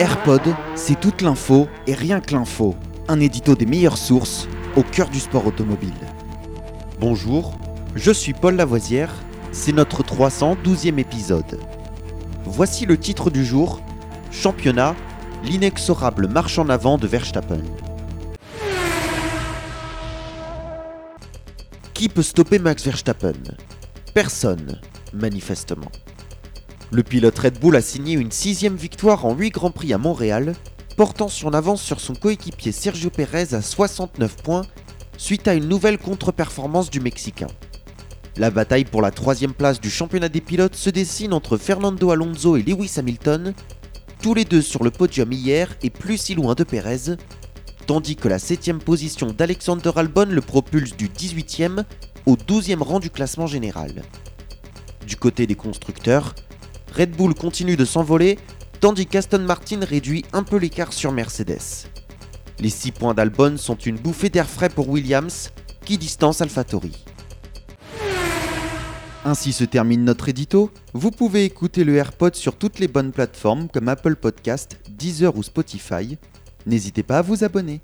AirPod, c'est toute l'info et rien que l'info. Un édito des meilleures sources au cœur du sport automobile. Bonjour, je suis Paul Lavoisière, c'est notre 312e épisode. Voici le titre du jour Championnat, l'inexorable marche en avant de Verstappen. Qui peut stopper Max Verstappen? Personne, manifestement. Le pilote Red Bull a signé une sixième victoire en 8 Grands Prix à Montréal, portant son avance sur son coéquipier Sergio Pérez à 69 points suite à une nouvelle contre-performance du Mexicain. La bataille pour la troisième place du championnat des pilotes se dessine entre Fernando Alonso et Lewis Hamilton, tous les deux sur le podium hier et plus si loin de Pérez, tandis que la septième position d'Alexander Albon le propulse du 18e au 12e rang du classement général. Du côté des constructeurs, Red Bull continue de s'envoler, tandis qu'Aston Martin réduit un peu l'écart sur Mercedes. Les 6 points d'Albon sont une bouffée d'air frais pour Williams, qui distance AlphaTauri. Ainsi se termine notre édito. Vous pouvez écouter le AirPod sur toutes les bonnes plateformes comme Apple Podcast, Deezer ou Spotify. N'hésitez pas à vous abonner.